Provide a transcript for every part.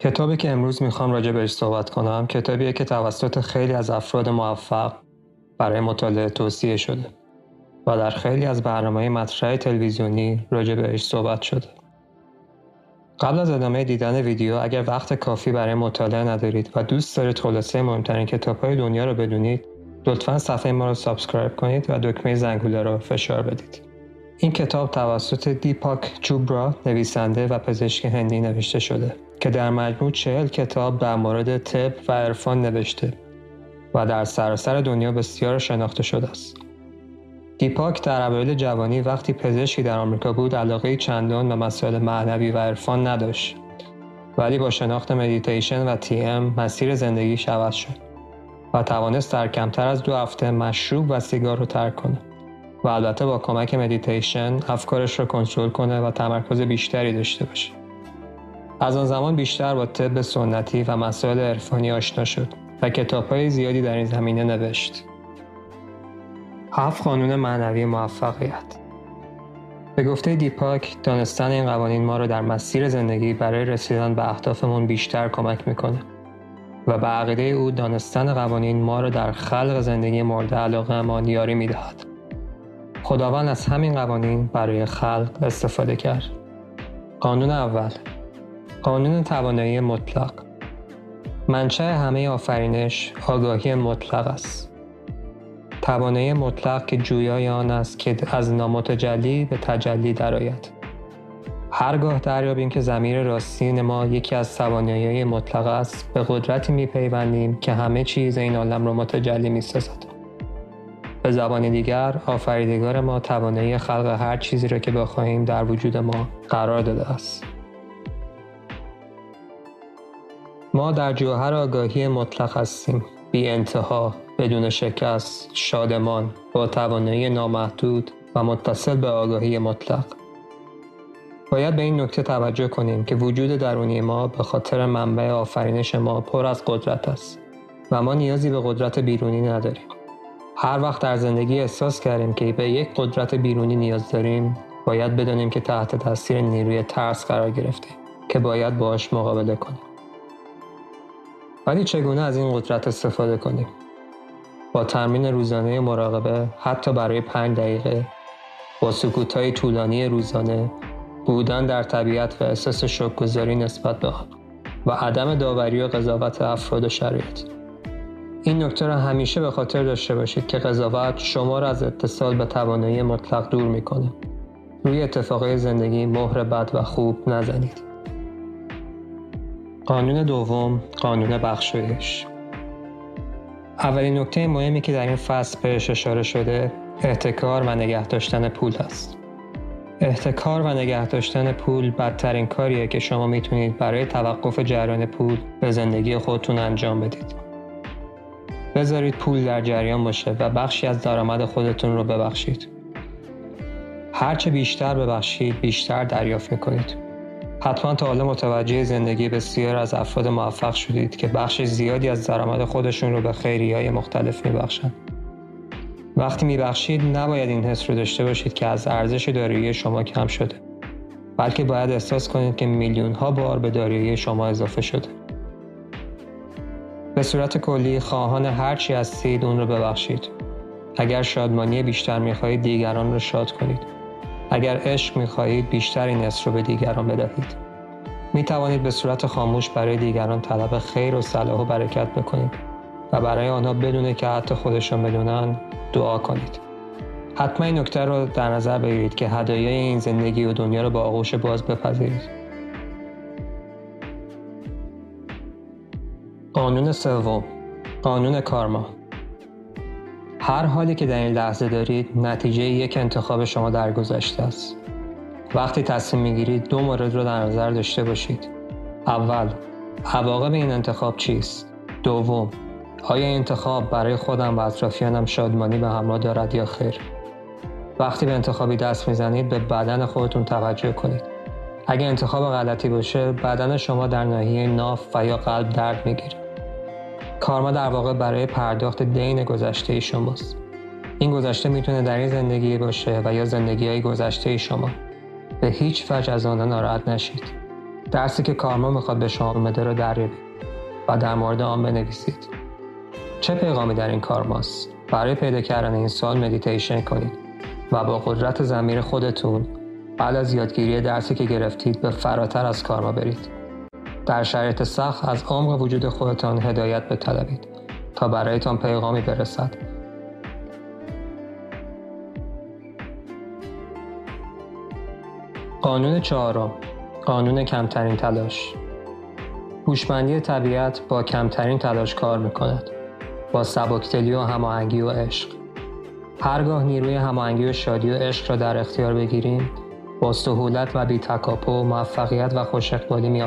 کتابی که امروز می‌خوام راجع بهش صحبت کنم کتابیه که توسط خیلی از افراد موفق برای مطالعه توصیه شده و در خیلی از برنامه مطرح تلویزیونی راجع بهش صحبت شده. قبل از ادامه دیدن ویدیو اگر وقت کافی برای مطالعه ندارید و دوست دارید خلاصه مهمترین کتاب های دنیا رو بدونید لطفا صفحه ما رو subscribe کنید و دکمه زنگوله رو فشار بدید. این کتاب توسط دیپاک چوپرا نویسنده و پزشک هندی نوشته شده که در مجموع چهل کتاب در مورد طب و عرفان نوشته و در سراسر دنیا بسیار شناخته شده است. دیپاک در اوایل جوانی وقتی پزشکی در آمریکا بود علاقه چندان به مسائل معنوی و عرفان نداشت ولی با شناخت مدیتیشن و TM مسیر زندگی عوض شد و توانست در کمتر از دو هفته مشروب و سیگار رو ترک کنه و البته با کمک مدیتیشن افکارش را کنترل کنه و تمرکز بیشتری داشته باشه از آن زمان بیشتر با طب سنتی و مسائل عرفانی آشنا شد و کتابهای زیادی در این زمینه نوشت. هفت قانون معنوی موفقیت. به گفته دیپاک دانستن این قوانین ما را در مسیر زندگی برای رسیدن به اهدافمون بیشتر کمک می‌کنه و به عقیده او دانستن قوانین ما را در خلق زندگی مورد علاقه ما یاری می‌دهد. خداوند از همین قوانین برای خلق استفاده کرد. قانون اول. قانون توانایی مطلق. منشأ همه آفرینش آگاهی مطلق است. توانایی مطلق که جویای آن است که از نامتجلی به تجلی درآید. هرگاه دریابیم که زمیر راستین ما یکی از توانایی مطلق است به قدرتی میپیوندیم که همه چیز این عالم را متجلی می‌سازد. به زبان دیگر آفریدگار ما توانایی خلق هر چیزی را که بخواهیم در وجود ما قرار داده است. ما در جوهر آگاهی مطلق هستیم. بی انتها بدون شکست شادمان با توانایی نامحدود و متصل به آگاهی مطلق. باید به این نکته توجه کنیم که وجود درونی ما به خاطر منبع آفرینش ما پر از قدرت است و ما نیازی به قدرت بیرونی نداریم. هر وقت در زندگی احساس کردیم که به یک قدرت بیرونی نیاز داریم باید بدانیم که تحت تاثیر نیروی ترس قرار گرفتیم که باید باش مقابله کنیم. ولی چگونه از این قدرت استفاده کنیم؟ با تمرین روزانه مراقبه حتی برای پنج دقیقه با سکوت های طولانی روزانه بودن در طبیعت و احساس شکرگذاری نسبت به آن و عدم داوری و قضاوت افراد و شرایط. این نکته را همیشه به خاطر داشته باشید که قضاوت شما را از اتصال به توانایی مطلق دور می‌کنه. روی اتفاقای زندگی مهر بد و خوب نزنید. قانون دوم قانون بخشایش اولین نکته مهمی که در این فصل بهش اشاره شده احتکار و نگه داشتن پول است. احتکار و نگه داشتن پول بدترین کاریه که شما می‌تونید برای توقف جریان پول به زندگی خودتون انجام بدید. بذارید پول در جریان باشه و بخشی از درآمد خودتون رو ببخشید. هرچه بیشتر ببخشید بیشتر دریافت می‌کنید. حتما تا حالا متوجه زندگی بسیار از افراد موفق شدید که بخش زیادی از درآمد خودشون رو به خیری های مختلف میبخشند. وقتی میبخشید نباید این حس رو داشته باشید که از ارزش دارایی شما کم شده بلکه باید احساس کنید که میلیون ها بار به دارایی شما اضافه شده. به صورت کلی خواهان هرچی هستید اون رو ببخشید. اگر شادمانی بیشتر می‌خواهید دیگران رو شاد کنید. اگر عشق می‌خواهید بیشتر این عشق رو به دیگران بدهید. می توانید به صورت خاموش برای دیگران طلب خیر و صلاح و برکت بکنید و برای آنها بدونه که حتی خودشان بدونن دعا کنید. حتما این نکته رو در نظر بگیرید که هدایای این زندگی و دنیا رو با آغوش باز بپذیرید. قانون سوم. قانون کارما. هر حالی که در این لحظه دارید نتیجه یک انتخاب شما در گذشته است. وقتی تصمیم می‌گیرید دو مورد رو در نظر داشته باشید. اول، عواقب این انتخاب چیست؟ دوم، آیا انتخاب برای خودم و اطرافیانم شادمانی به همراه دارد یا خیر؟ وقتی به انتخابی دست می‌زنید به بدن خودتون توجه کنید. اگر انتخاب غلطی باشه بدن شما در ناحیه ناف و یا قلب درد می‌گیره. کارما در واقع برای پرداخت دین گذشته شماست این گذشته می‌تونه در این زندگی باشه و یا زندگی های گذشته شما. به هیچ وجه از آنها ناراحت نشید. درسی که کارما می‌خواد به شما اومده رو دریابید و در مورد آن بنویسید. چه پیغامی در این کارماست برای پیدا کردن این سوال مدیتیشن کنید و با قدرت زمیر خودتون بعد از یادگیری درسی که گرفتید به فراتر از کارما برید. در شرایط سخت از عمق وجود خودتان هدایت بطلبید تا برایتان پیغامی برسد. قانون چهارم قانون کمترین تلاش. هوشمندی طبیعت با کمترین تلاش کار می‌کند با سبکتلی و هماهنگی و عشق. هرگاه نیروی هماهنگی و شادی و عشق را در اختیار بگیریم با سهولت و بی تکاپو موفقیت و خوش اقبالی می.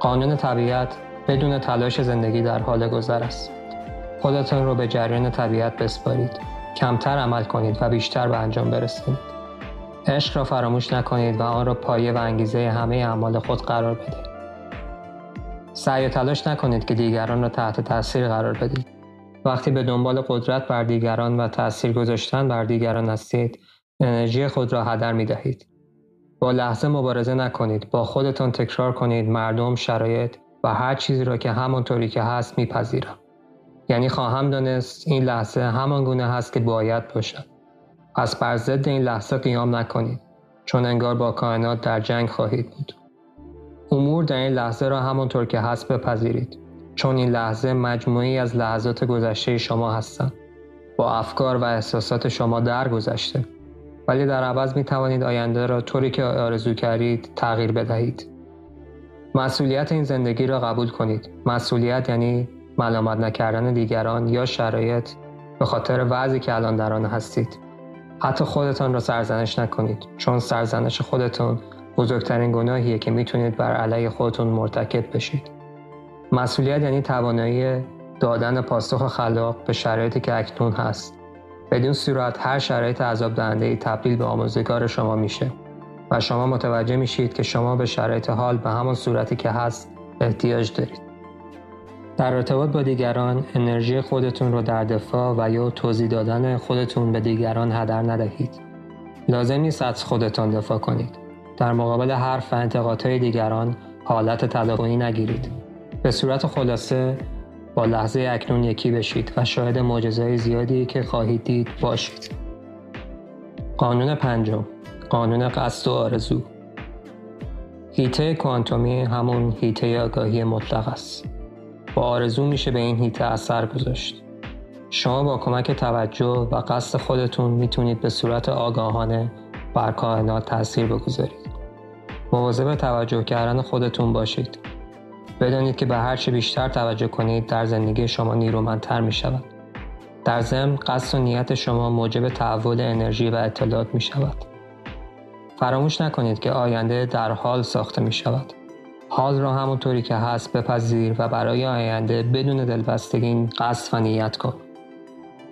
قانون طبیعت بدون تلاش زندگی در حال گذر است. خودتان رو به جریان طبیعت بسپارید. کمتر عمل کنید و بیشتر به انجام برسید. عشق را فراموش نکنید و آن را پایه و انگیزه همه اعمال خود قرار بدید. سعی و تلاش نکنید که دیگران را تحت تاثیر قرار بدید. وقتی به دنبال قدرت بر دیگران و تاثیر گذاشتن بر دیگران هستید، انرژی خود را هدر می دهید. با لحظه مبارزه نکنید. با خودتان تکرار کنید مردم، شرایط و هر چیزی را که همانطوری که هست میپذیرم. یعنی خواهم دانست این لحظه همان گونه هست که باید باشد. پس بر ضد این لحظه قیام نکنید چون انگار با کائنات در جنگ خواهید بود. امور در این لحظه را همانطور که هست بپذیرید چون این لحظه مجموعی از لحظات گذشته شما هستند. با افکار و احساسات شما درگذشته ولی در عوض می توانید آینده را طوری که آرزو کردید تغییر بدهید. مسئولیت این زندگی را قبول کنید. مسئولیت یعنی ملامت نکردن دیگران یا شرایط به خاطر وضعی که الان در آن هستید. حتی خودتان را سرزنش نکنید چون سرزنش خودتون بزرگترین گناهیه که می‌تونید بر علیه خودتون مرتکب بشید. مسئولیت یعنی توانایی دادن پاسخ خلاق به شرایطی که اکنون هست. بدون صورت هر شرایط عذاب دهنده ای تبدیل به آموزگار شما میشه و شما متوجه میشید که شما به شرایط حال به همان صورتی که هست احتیاج دارید. در ارتباط با دیگران انرژی خودتون رو در دفاع و یا توضیح دادن خودتون به دیگران هدر ندهید. لازم نیست از خودتان دفاع کنید. در مقابل حرف و انتقادهای دیگران حالت تدافعی نگیرید. به صورت خلاصه با لحظه اکنون یکی بشید و شاهد معجزه زیادی که خواهید دید باشید. قانون پنجم قانون قصد و آرزو هیته کوانتومی همون هیته آگاهی مطلق است. با آرزو میشه به این هیته اثر گذاشت. شما با کمک توجه و قصد خودتون می‌تونید به صورت آگاهانه بر کائنات تاثیر بگذارید. مواظب توجه کردن خودتون باشید. بدانید که به هر چه بیشتر توجه کنید در زندگی شما نیرومندتر می شود. در ضمن قصد و نیت شما موجب تحول انرژی و اطلاعات می شود. فراموش نکنید که آینده در حال ساخته می شود. حال را همونطوری که هست بپذیر و برای آینده بدون دلبستگی قصد و نیت کن.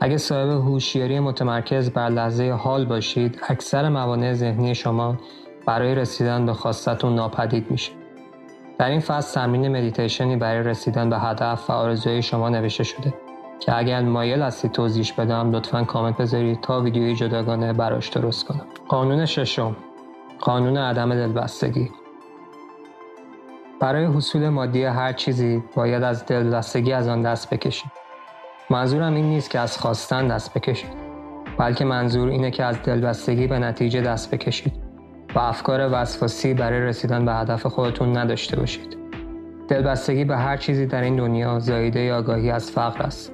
اگه صاحب هوشیاری متمرکز بر لحظه حال باشید، اکثر موانع ذهنی شما برای رسیدن به خواستتون ناپدید میشه. در این فصل تمرین مدیتیشنی برای رسیدن به هدف و آرزوی شما نوشته شده که اگر مایل هستید توضیحش بدم لطفا کامنت بذارید تا ویدیوی جداگانه براش درست کنم. قانون ششم. قانون عدم دلبستگی. برای حصول مادی هر چیزی باید از دلبستگی از آن دست بکشید. منظورم این نیست که از خواستن دست بکشید بلکه منظور اینه که از دلبستگی به نتیجه دست بکشید. و افکار وسواسی برای رسیدن به هدف خودتون نداشته باشید. دلبستگی به هر چیزی در این دنیا زایده آگاهی از فقر است.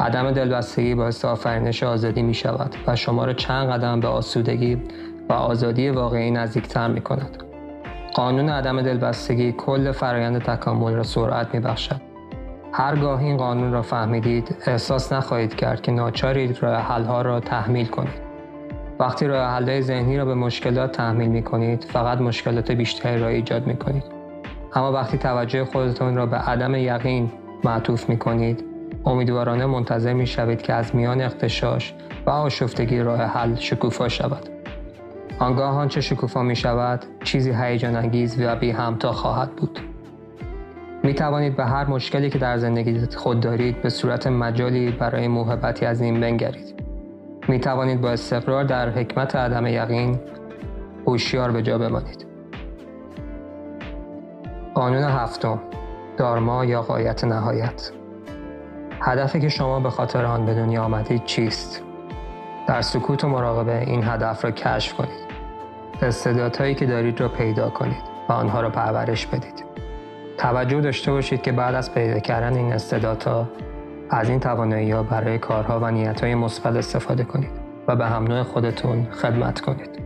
عدم دلبستگی باعث آفرینش آزادی می شود و شما را چند قدم به آسودگی و آزادی واقعی نزدیکتر می کند. قانون عدم دلبستگی کل فرایند تکامل را سرعت می بخشد. هرگاه این قانون را فهمیدید احساس نخواهید کرد که ناچارید راه حلها را تحمیل کنید. وقتی راه حلهای ذهنی را به مشکلات تحمیل می کنید فقط مشکلات بیشتری را ایجاد می کنید. اما وقتی توجه خودتان را به عدم یقین معطوف می کنید امیدوارانه منتظر می شوید که از میان اختشاش و آشفتگی راه حل شکوفا شود. آنگاه آنچه شکوفا می شود چیزی هیجان انگیز و بی همتا خواهد بود. می توانید به هر مشکلی که در زندگی خود دارید به صورت مجالی برای محبتی از این بنگرید. می توانید با استقرار در حکمت عدم یقین هوشیار به جا بمانید قانون هفتم دارما یا قایت نهایت هدفی که شما به خاطر آن به دنیا آمدید چیست؟ در سکوت و مراقبه این هدف را کشف کنید. استعدادهایی که دارید را پیدا کنید و آنها را پرورش بدید. توجه داشته باشید که بعد از پیدا کردن این استعدادها از این توانایی ها برای کارها و نیت های مثبت استفاده کنید و به هم خودتون خدمت کنید.